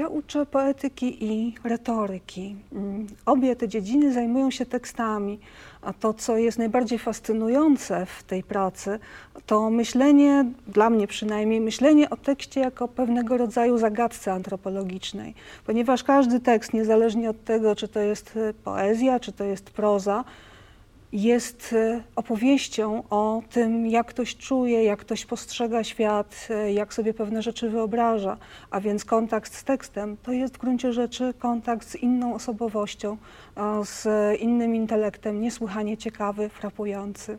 Ja uczę poetyki i retoryki. Mm, Obie te dziedziny zajmują się tekstami, a to, co jest najbardziej fascynujące w tej pracy, to myślenie, dla mnie przynajmniej, myślenie o tekście jako pewnego rodzaju zagadce antropologicznej, ponieważ każdy tekst, niezależnie od tego, czy to jest e, poezja, czy to jest proza, jest e, opowieścią o tym, jak ktoś czuje, jak ktoś postrzega świat, e, jak sobie pewne rzeczy wyobraża. A więc kontakt z tekstem to jest w gruncie rzeczy kontakt z inną osobowością, z innym intelektem, niesłychanie ciekawy, frapujący.